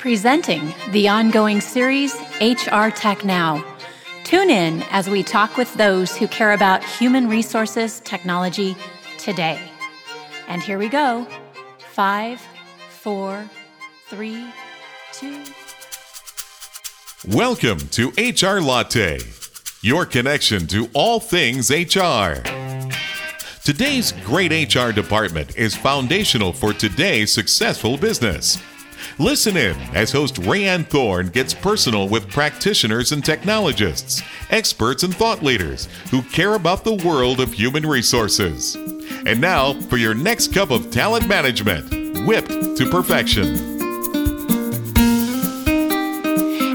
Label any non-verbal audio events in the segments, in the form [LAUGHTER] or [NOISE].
presenting the ongoing series HR Tech Now. Tune in as we talk with those who care about human resources technology today. And here we go five, four, three, two. Welcome to HR Latte, your connection to all things HR. Today's great HR department is foundational for today's successful business. Listen in as host Rayanne Thorn gets personal with practitioners and technologists, experts and thought leaders who care about the world of human resources. And now for your next cup of talent management, whipped to perfection.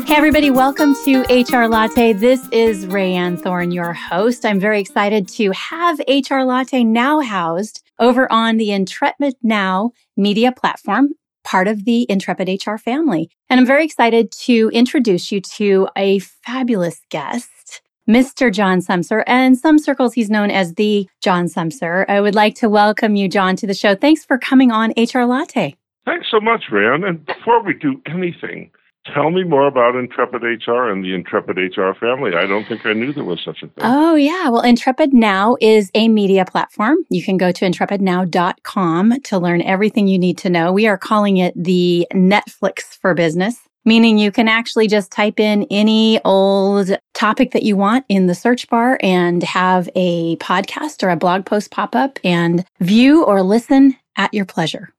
Hey, everybody, welcome to HR Latte. This is Rayanne Thorn, your host. I'm very excited to have HR Latte now housed over on the Intrepid Now media platform, part of the Intrepid HR family. And I'm very excited to introduce you to a fabulous guest. Mr. John Sumser. And some circles, he's known as the John Sumser. I would like to welcome you, John, to the show. Thanks for coming on HR Latte. Thanks so much, Ryan. And before we do anything, Tell me more about Intrepid HR and the Intrepid HR family. I don't think I knew there was such a thing. Oh, yeah. Well, Intrepid Now is a media platform. You can go to intrepidnow.com to learn everything you need to know. We are calling it the Netflix for business, meaning you can actually just type in any old topic that you want in the search bar and have a podcast or a blog post pop up and view or listen at your pleasure.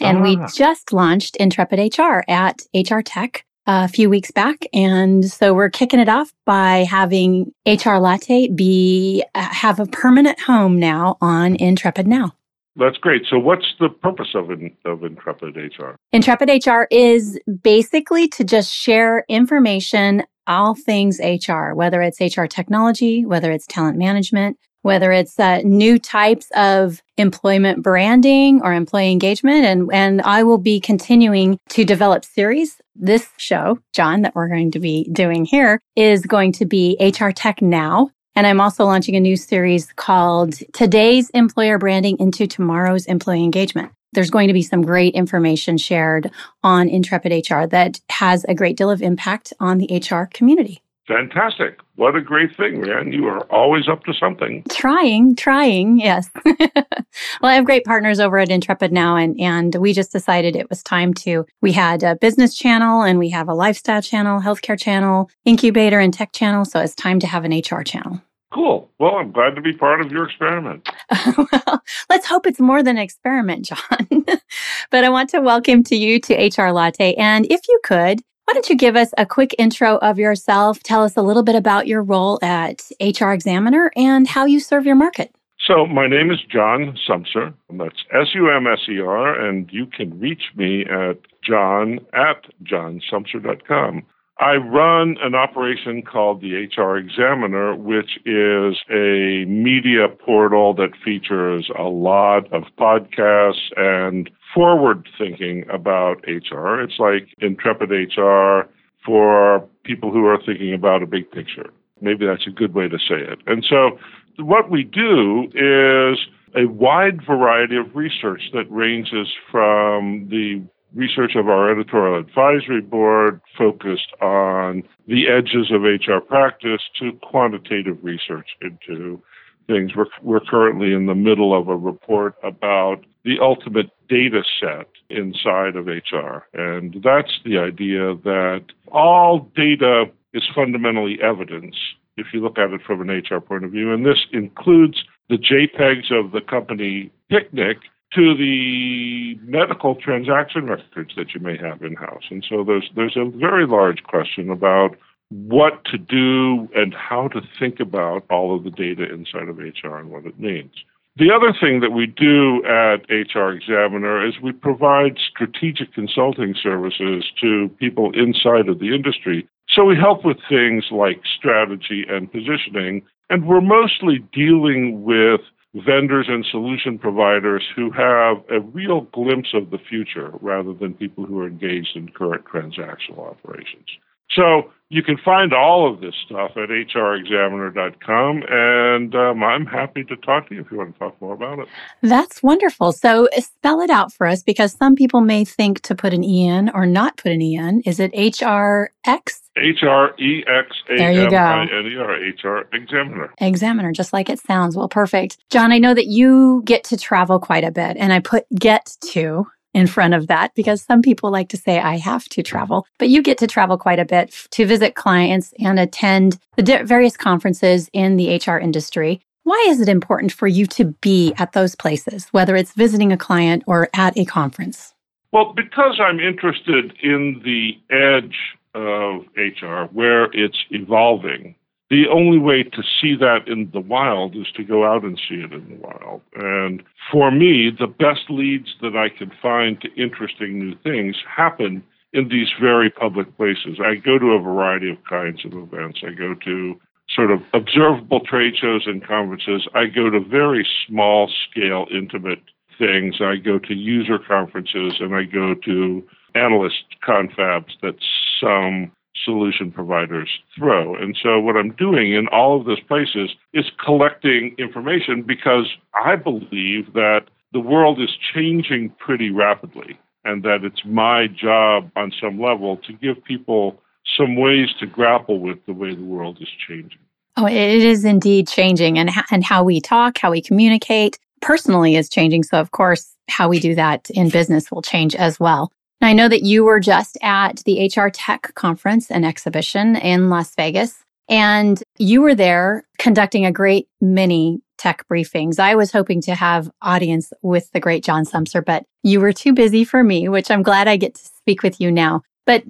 And ah. we just launched Intrepid HR at HR Tech a few weeks back. And so we're kicking it off by having HR Latte be, uh, have a permanent home now on Intrepid Now. That's great. So, what's the purpose of, of Intrepid HR? Intrepid HR is basically to just share information, all things HR, whether it's HR technology, whether it's talent management, whether it's uh, new types of employment branding or employee engagement. And, and I will be continuing to develop series. This show, John, that we're going to be doing here is going to be HR Tech Now. And I'm also launching a new series called Today's Employer Branding into Tomorrow's Employee Engagement. There's going to be some great information shared on Intrepid HR that has a great deal of impact on the HR community. Fantastic. What a great thing, man. You are always up to something. Trying, trying, yes. [LAUGHS] well, I have great partners over at Intrepid now, and, and we just decided it was time to. We had a business channel, and we have a lifestyle channel, healthcare channel, incubator, and tech channel. So it's time to have an HR channel. Cool. Well, I'm glad to be part of your experiment. [LAUGHS] well, let's hope it's more than an experiment, John. [LAUGHS] but I want to welcome to you to HR Latte. And if you could, why don't you give us a quick intro of yourself? Tell us a little bit about your role at HR Examiner and how you serve your market. So, my name is John Sumser. and That's S U M S E R, and you can reach me at john at johnsumser.com. I run an operation called the HR Examiner, which is a media portal that features a lot of podcasts and forward thinking about HR. It's like Intrepid HR for people who are thinking about a big picture. Maybe that's a good way to say it. And so what we do is a wide variety of research that ranges from the research of our editorial advisory board focused on the edges of HR practice to quantitative research into things. We're, we're currently in the middle of a report about the ultimate data set inside of HR. And that's the idea that all data is fundamentally evidence if you look at it from an HR point of view. And this includes the JPEGs of the company picnic to the medical transaction records that you may have in house. And so there's there's a very large question about what to do and how to think about all of the data inside of HR and what it means. The other thing that we do at HR Examiner is we provide strategic consulting services to people inside of the industry. So we help with things like strategy and positioning, and we're mostly dealing with vendors and solution providers who have a real glimpse of the future rather than people who are engaged in current transactional operations. So you can find all of this stuff at hrexaminer.com, and um, I'm happy to talk to you if you want to talk more about it. That's wonderful. So spell it out for us because some people may think to put an E in or not put an E in. Is it HRX? H R E X A M I N E R, HR Examiner. Examiner, just like it sounds. Well, perfect. John, I know that you get to travel quite a bit, and I put get to in front of that because some people like to say I have to travel, but you get to travel quite a bit to visit clients and attend the various conferences in the HR industry. Why is it important for you to be at those places, whether it's visiting a client or at a conference? Well, because I'm interested in the edge of HR, where it's evolving, the only way to see that in the wild is to go out and see it in the wild. And for me, the best leads that I can find to interesting new things happen in these very public places. I go to a variety of kinds of events. I go to sort of observable trade shows and conferences. I go to very small scale, intimate things. I go to user conferences and I go to analyst confabs that some solution providers throw. And so what I'm doing in all of those places is collecting information because I believe that the world is changing pretty rapidly and that it's my job on some level to give people some ways to grapple with the way the world is changing. Oh, it is indeed changing and and how we talk, how we communicate personally is changing. So of course, how we do that in business will change as well. I know that you were just at the HR Tech conference and exhibition in Las Vegas, and you were there conducting a great many tech briefings. I was hoping to have audience with the great John Sumser, but you were too busy for me, which I'm glad I get to speak with you now. But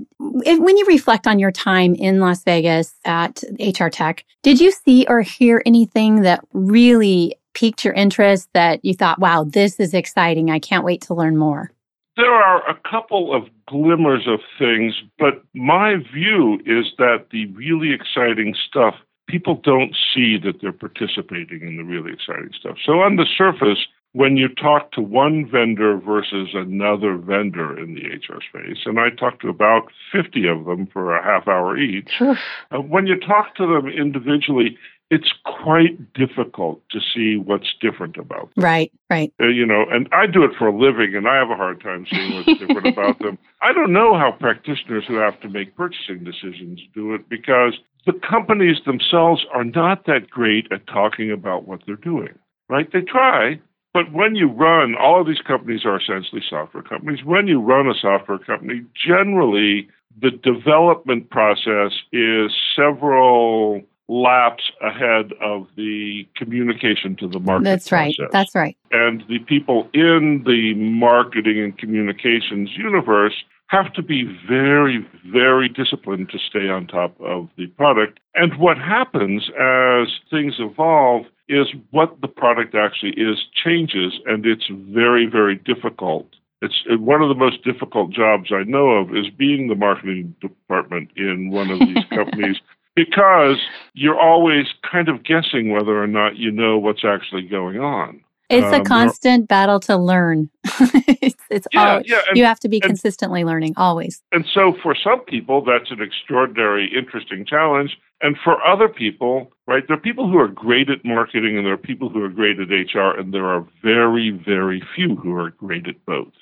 if, when you reflect on your time in Las Vegas at HR Tech, did you see or hear anything that really piqued your interest that you thought, wow, this is exciting. I can't wait to learn more? There are a couple of glimmers of things, but my view is that the really exciting stuff, people don't see that they're participating in the really exciting stuff. So, on the surface, when you talk to one vendor versus another vendor in the HR space, and I talked to about 50 of them for a half hour each, uh, when you talk to them individually, it's quite difficult to see what's different about them. Right, right. Uh, you know, and I do it for a living, and I have a hard time seeing what's different about them. [LAUGHS] I don't know how practitioners who have to make purchasing decisions do it because the companies themselves are not that great at talking about what they're doing, right? They try, but when you run, all of these companies are essentially software companies. When you run a software company, generally the development process is several laps ahead of the communication to the market. That's right. Process. That's right. And the people in the marketing and communications universe have to be very, very disciplined to stay on top of the product. And what happens as things evolve is what the product actually is changes, and it's very, very difficult. It's uh, one of the most difficult jobs I know of is being the marketing department in one of these [LAUGHS] companies because you're always kind of guessing whether or not you know what's actually going on. It's um, a constant battle to learn. [LAUGHS] it's, it's yeah, always, yeah, and, you have to be and, consistently learning always. And so for some people that's an extraordinary interesting challenge and for other people, right, there are people who are great at marketing and there are people who are great at HR and there are very very few who are great at both.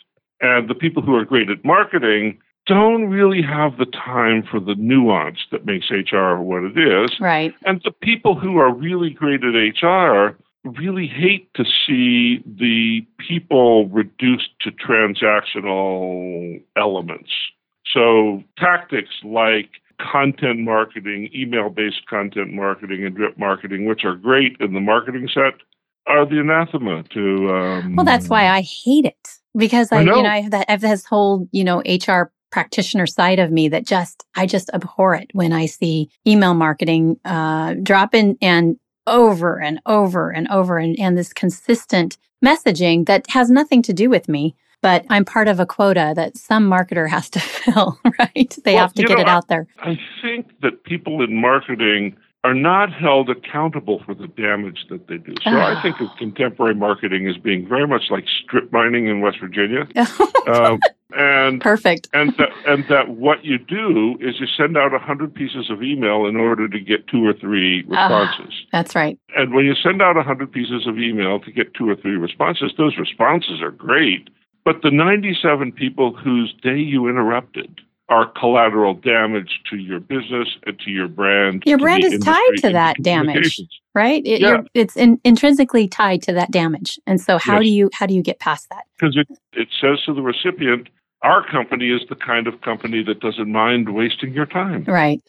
And the people who are great at marketing don't really have the time for the nuance that makes HR what it is. Right. And the people who are really great at HR really hate to see the people reduced to transactional elements. So tactics like content marketing, email based content marketing, and drip marketing, which are great in the marketing set, are the anathema to. Um, well, that's why I hate it because I, I you know, I have that I have this whole you know HR practitioner side of me that just I just abhor it when I see email marketing uh, drop in and over and over and over and, and this consistent messaging that has nothing to do with me but I'm part of a quota that some marketer has to [LAUGHS] fill, right? They well, have to get know, it out there. I think that people in marketing are not held accountable for the damage that they do. So I think of contemporary marketing as being very much like strip mining in West Virginia. [LAUGHS] um, And perfect. and that and that what you do is you send out a hundred pieces of email in order to get two or three Ah. responses. That's right. And when you send out a hundred pieces of email to get two or three responses, those responses are great. But the ninety-seven people whose day you interrupted are collateral damage to your business and to your brand. Your brand is tied to that damage. Right? It, Yeah. It's in, intrinsically tied to that damage. And so how Yes. do you how do you get past that? because it, it says to the recipient, our company is the kind of company that doesn't mind wasting your time. Right.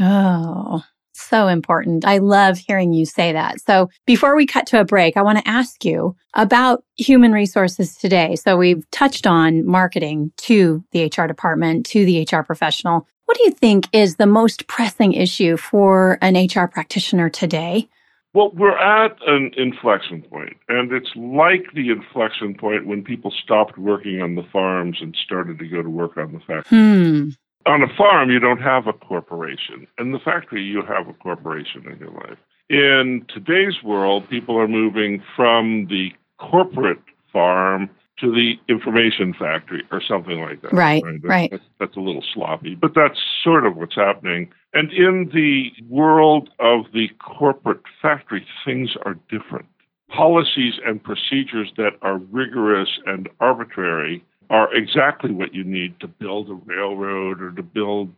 Oh, so important. I love hearing you say that. So before we cut to a break, I want to ask you about human resources today. So we've touched on marketing to the HR department, to the HR professional. What do you think is the most pressing issue for an HR practitioner today? Well, we're at an inflection point, and it's like the inflection point when people stopped working on the farms and started to go to work on the factory. Hmm. On a farm, you don't have a corporation. In the factory, you have a corporation in your life. In today's world, people are moving from the corporate farm to the information factory or something like that. Right, That's, right. That's, that's a little sloppy, but that's sort of what's happening. And in the world of the corporate factory, things are different. Policies and procedures that are rigorous and arbitrary are exactly what you need to build a railroad or to build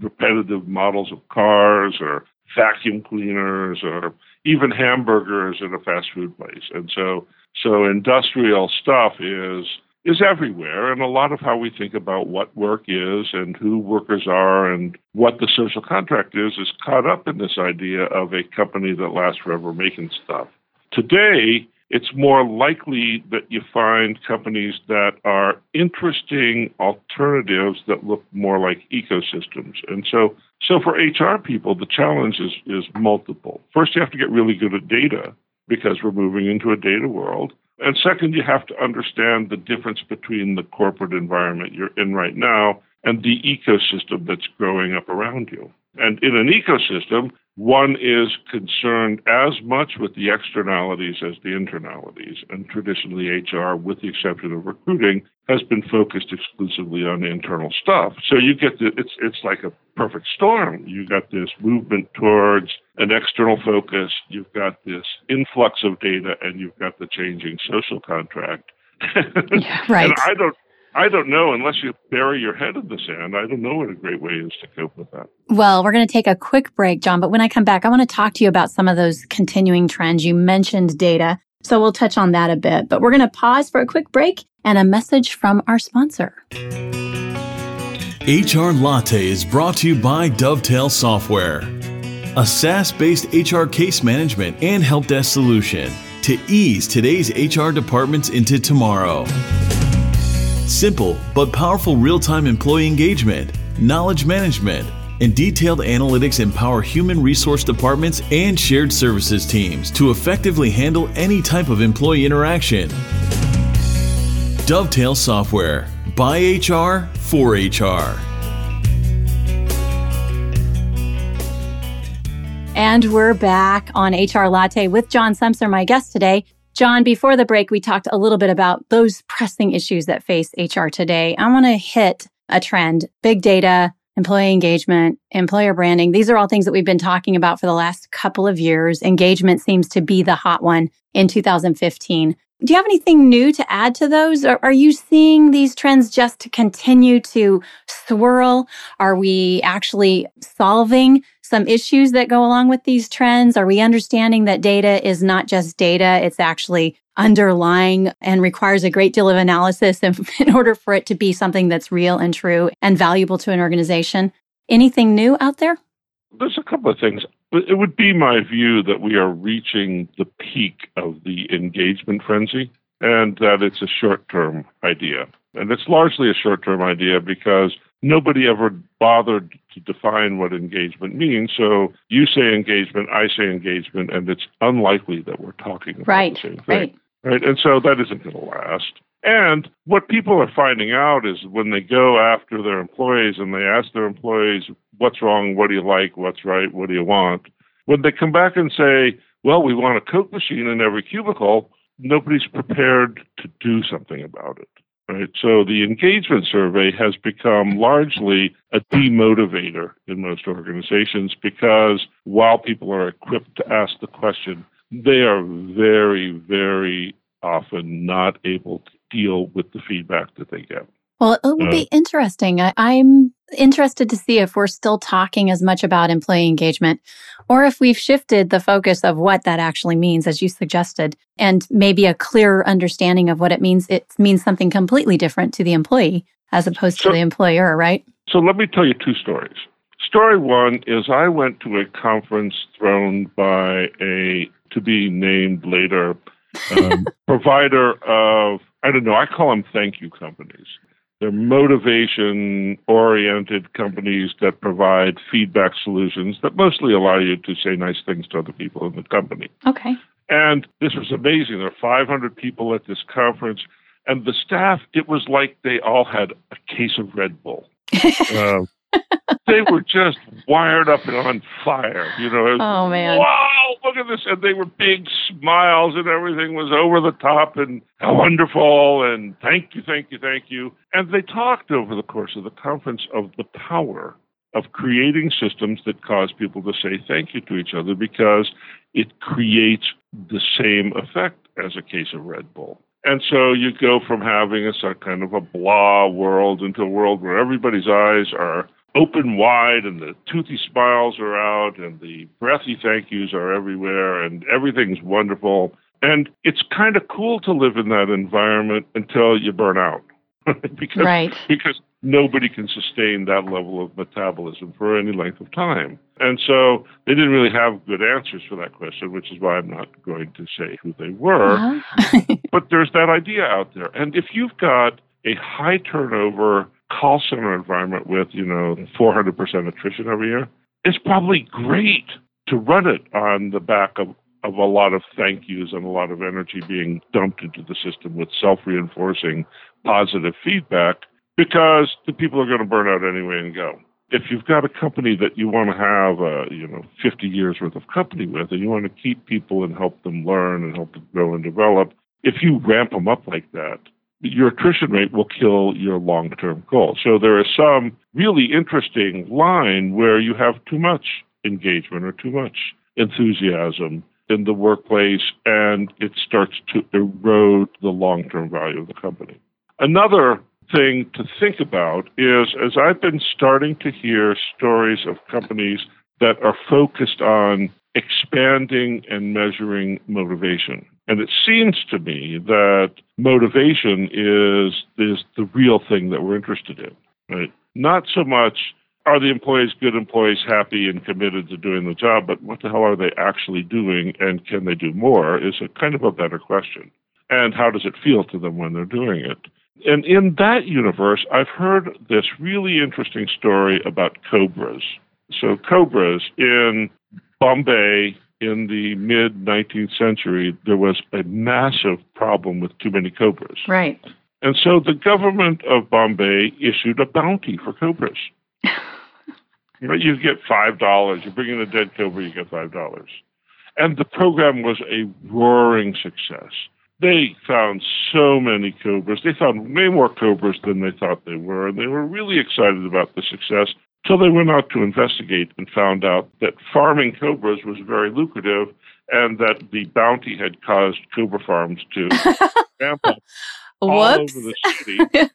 repetitive models of cars or vacuum cleaners or even hamburgers at a fast food place. And so so industrial stuff is is everywhere and a lot of how we think about what work is and who workers are and what the social contract is is caught up in this idea of a company that lasts forever making stuff. Today, it's more likely that you find companies that are interesting alternatives that look more like ecosystems. And so, so for HR people, the challenge is, is multiple. First, you have to get really good at data because we're moving into a data world. And second, you have to understand the difference between the corporate environment you're in right now and the ecosystem that's growing up around you. And in an ecosystem, one is concerned as much with the externalities as the internalities. And traditionally, HR, with the exception of recruiting, has been focused exclusively on internal stuff. So you get the, it's it's like a perfect storm. You got this movement towards an external focus. You've got this influx of data, and you've got the changing social contract. [LAUGHS] Yeah, right. And I don't. I don't know unless you bury your head in the sand. I don't know what a great way is to cope with that. Well, we're going to take a quick break, John, but when I come back, I want to talk to you about some of those continuing trends. You mentioned data, so we'll touch on that a bit, but we're going to pause for a quick break and a message from our sponsor. HR Latte is brought to you by Dovetail Software, a SaaS based HR case management and help desk solution to ease today's HR departments into tomorrow. Simple but powerful real time employee engagement, knowledge management, and detailed analytics empower human resource departments and shared services teams to effectively handle any type of employee interaction. Dovetail Software by HR for HR. And we're back on HR Latte with John Sumser, my guest today. John, before the break, we talked a little bit about those pressing issues that face HR today. I want to hit a trend big data, employee engagement, employer branding. These are all things that we've been talking about for the last couple of years. Engagement seems to be the hot one in 2015. Do you have anything new to add to those? Or are you seeing these trends just to continue to swirl? Are we actually solving some issues that go along with these trends? Are we understanding that data is not just data? It's actually underlying and requires a great deal of analysis in, [LAUGHS] in order for it to be something that's real and true and valuable to an organization. Anything new out there? There's a couple of things. It would be my view that we are reaching the peak of the engagement frenzy and that it's a short term idea. And it's largely a short term idea because nobody ever bothered to define what engagement means. So you say engagement, I say engagement, and it's unlikely that we're talking about Right, the same thing. right. Right. And so that isn't going to last. And what people are finding out is when they go after their employees and they ask their employees, what's wrong? What do you like? What's right? What do you want? When they come back and say, well, we want a Coke machine in every cubicle, nobody's prepared to do something about it. right? So the engagement survey has become largely a demotivator in most organizations because while people are equipped to ask the question, they are very, very often not able to deal with the feedback that they get. Well, it uh, be interesting. I, I'm interested to see if we're still talking as much about employee engagement or if we've shifted the focus of what that actually means, as you suggested, and maybe a clearer understanding of what it means. It means something completely different to the employee as opposed so, to the employer, right? So let me tell you two stories. Story one is I went to a conference thrown by a to be named later um, [LAUGHS] provider of, I don't know, I call them thank you companies. They're motivation oriented companies that provide feedback solutions that mostly allow you to say nice things to other people in the company. Okay. And this was amazing. There are 500 people at this conference, and the staff, it was like they all had a case of Red Bull. [LAUGHS] uh, [LAUGHS] they were just wired up and on fire. You know, was, oh man! Wow, look at this! And they were big smiles, and everything was over the top, and wonderful, and thank you, thank you, thank you. And they talked over the course of the conference of the power of creating systems that cause people to say thank you to each other because it creates the same effect as a case of Red Bull. And so you go from having a kind of a blah world into a world where everybody's eyes are open wide and the toothy smiles are out and the breathy thank yous are everywhere and everything's wonderful. And it's kind of cool to live in that environment until you burn out. [LAUGHS] because, right. because nobody can sustain that level of metabolism for any length of time. And so they didn't really have good answers for that question, which is why I'm not going to say who they were. Uh-huh. [LAUGHS] but there's that idea out there. And if you've got a high turnover call center environment with, you know, 400% attrition every year, it's probably great to run it on the back of, of a lot of thank yous and a lot of energy being dumped into the system with self reinforcing positive feedback because the people are going to burn out anyway and go. If you've got a company that you want to have, uh, you know, 50 years worth of company with, and you want to keep people and help them learn and help them grow and develop, if you ramp them up like that, your attrition rate will kill your long term goal. So there is some really interesting line where you have too much engagement or too much enthusiasm in the workplace and it starts to erode the long term value of the company. Another thing to think about is as I've been starting to hear stories of companies that are focused on expanding and measuring motivation. And it seems to me that motivation is is the real thing that we're interested in. Right? Not so much are the employees good employees happy and committed to doing the job, but what the hell are they actually doing and can they do more is a kind of a better question. And how does it feel to them when they're doing it? And in that universe, I've heard this really interesting story about cobras. So cobras in Bombay in the mid 19th century, there was a massive problem with too many cobras. Right. And so the government of Bombay issued a bounty for cobras. [LAUGHS] you get five dollars. You bring in a dead cobra, you get five dollars. And the program was a roaring success. They found so many cobras. They found way more cobras than they thought they were, and they were really excited about the success. So they went out to investigate and found out that farming cobras was very lucrative and that the bounty had caused cobra farms to [LAUGHS] ramp up all over the city. [LAUGHS]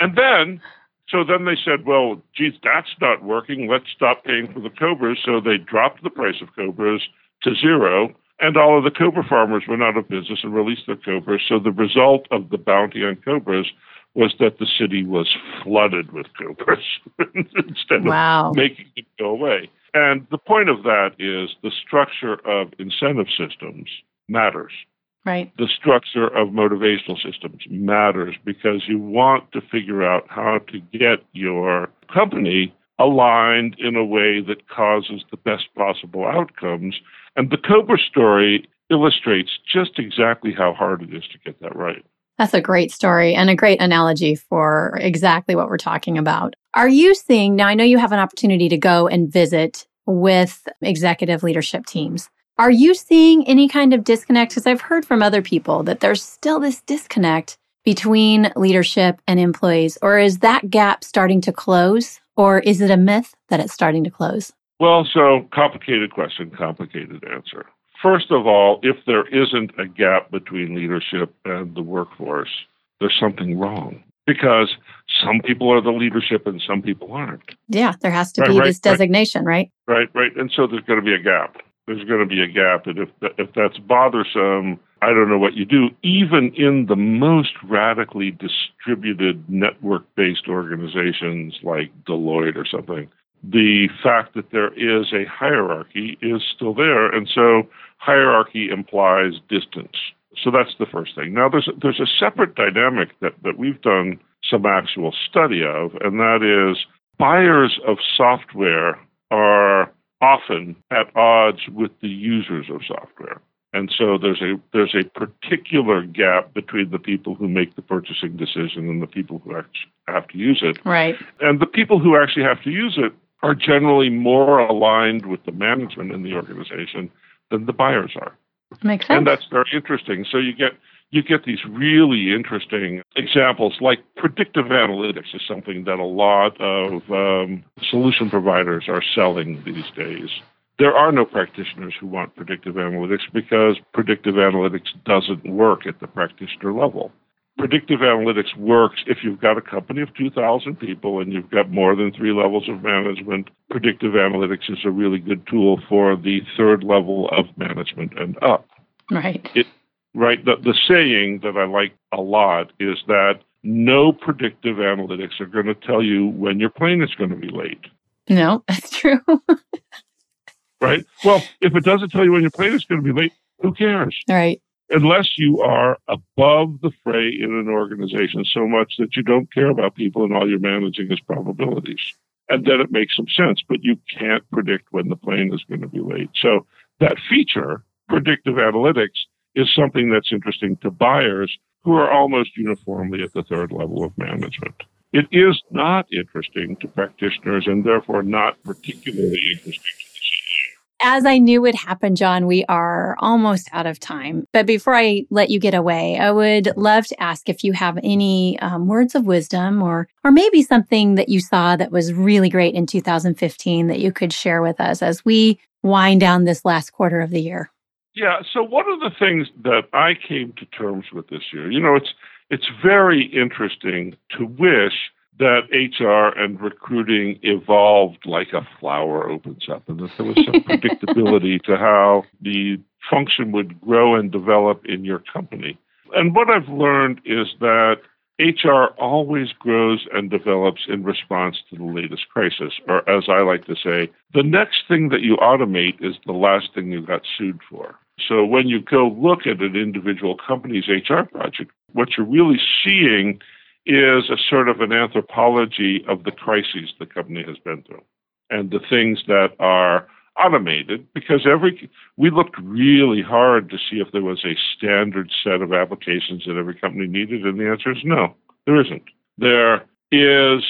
and then, so then they said, well, geez, that's not working. Let's stop paying for the cobras. So they dropped the price of cobras to zero. And all of the cobra farmers went out of business and released their cobras. So the result of the bounty on cobras was that the city was flooded with cobras [LAUGHS] instead wow. of making it go away. And the point of that is the structure of incentive systems matters. Right. The structure of motivational systems matters because you want to figure out how to get your company aligned in a way that causes the best possible outcomes. And the Cobra story illustrates just exactly how hard it is to get that right. That's a great story and a great analogy for exactly what we're talking about. Are you seeing now? I know you have an opportunity to go and visit with executive leadership teams. Are you seeing any kind of disconnect? Because I've heard from other people that there's still this disconnect between leadership and employees? Or is that gap starting to close? Or is it a myth that it's starting to close? Well, so complicated question, complicated answer. First of all, if there isn't a gap between leadership and the workforce, there's something wrong because some people are the leadership and some people aren't. Yeah, there has to right, be right, this designation, right? Right, right. And so there's going to be a gap. There's going to be a gap. And if, if that's bothersome, I don't know what you do. Even in the most radically distributed network based organizations like Deloitte or something, the fact that there is a hierarchy is still there. And so hierarchy implies distance. So that's the first thing. Now there's there's a separate dynamic that, that we've done some actual study of, and that is buyers of software are often at odds with the users of software. And so there's a there's a particular gap between the people who make the purchasing decision and the people who actually have to use it. Right. And the people who actually have to use it are generally more aligned with the management in the organization than the buyers are. Makes sense. And that's very interesting. So you get you get these really interesting examples like predictive analytics is something that a lot of um, solution providers are selling these days. There are no practitioners who want predictive analytics because predictive analytics doesn't work at the practitioner level. Predictive analytics works if you've got a company of 2,000 people and you've got more than three levels of management. Predictive analytics is a really good tool for the third level of management and up. Right. It, right. The, the saying that I like a lot is that no predictive analytics are going to tell you when your plane is going to be late. No, [LAUGHS] that's true. right. Well, if it doesn't tell you when your plane is going to be late, who cares? Right unless you are above the fray in an organization so much that you don't care about people and all you're managing is probabilities. And then it makes some sense, but you can't predict when the plane is going to be late. So that feature, predictive analytics, is something that's interesting to buyers who are almost uniformly at the third level of management. It is not interesting to practitioners and therefore not particularly interesting as I knew would happen, John, we are almost out of time. But before I let you get away, I would love to ask if you have any um, words of wisdom or, or maybe something that you saw that was really great in 2015 that you could share with us as we wind down this last quarter of the year. Yeah. So one of the things that I came to terms with this year, you know, it's it's very interesting to wish that HR and recruiting evolved like a flower opens up, and that there was some [LAUGHS] predictability to how the function would grow and develop in your company. And what I've learned is that HR always grows and develops in response to the latest crisis, or as I like to say, the next thing that you automate is the last thing you got sued for. So when you go look at an individual company's HR project, what you're really seeing is a sort of an anthropology of the crises the company has been through and the things that are automated because every we looked really hard to see if there was a standard set of applications that every company needed and the answer is no there isn't. There is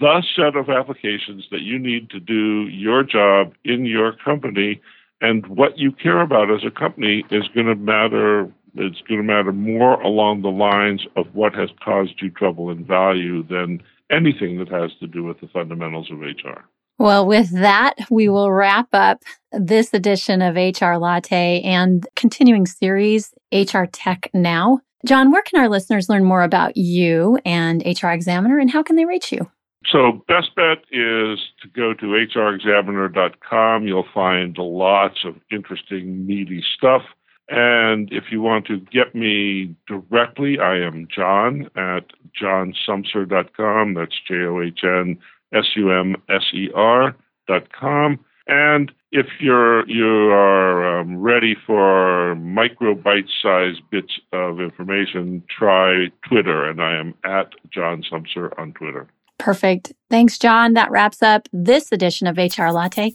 the set of applications that you need to do your job in your company and what you care about as a company is going to matter it's going to matter more along the lines of what has caused you trouble in value than anything that has to do with the fundamentals of HR. Well, with that, we will wrap up this edition of HR Latte and continuing series, HR Tech Now. John, where can our listeners learn more about you and HR Examiner and how can they reach you? So, best bet is to go to hrexaminer.com. You'll find lots of interesting, meaty stuff. And if you want to get me directly, I am John at johnsumser.com. That's J O H N S U M S E R dot com. And if you're you are um, ready for micro bite-sized bits of information, try Twitter, and I am at John Sumser on Twitter. Perfect. Thanks, John. That wraps up this edition of HR Latte.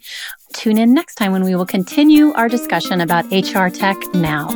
Tune in next time when we will continue our discussion about HR tech now.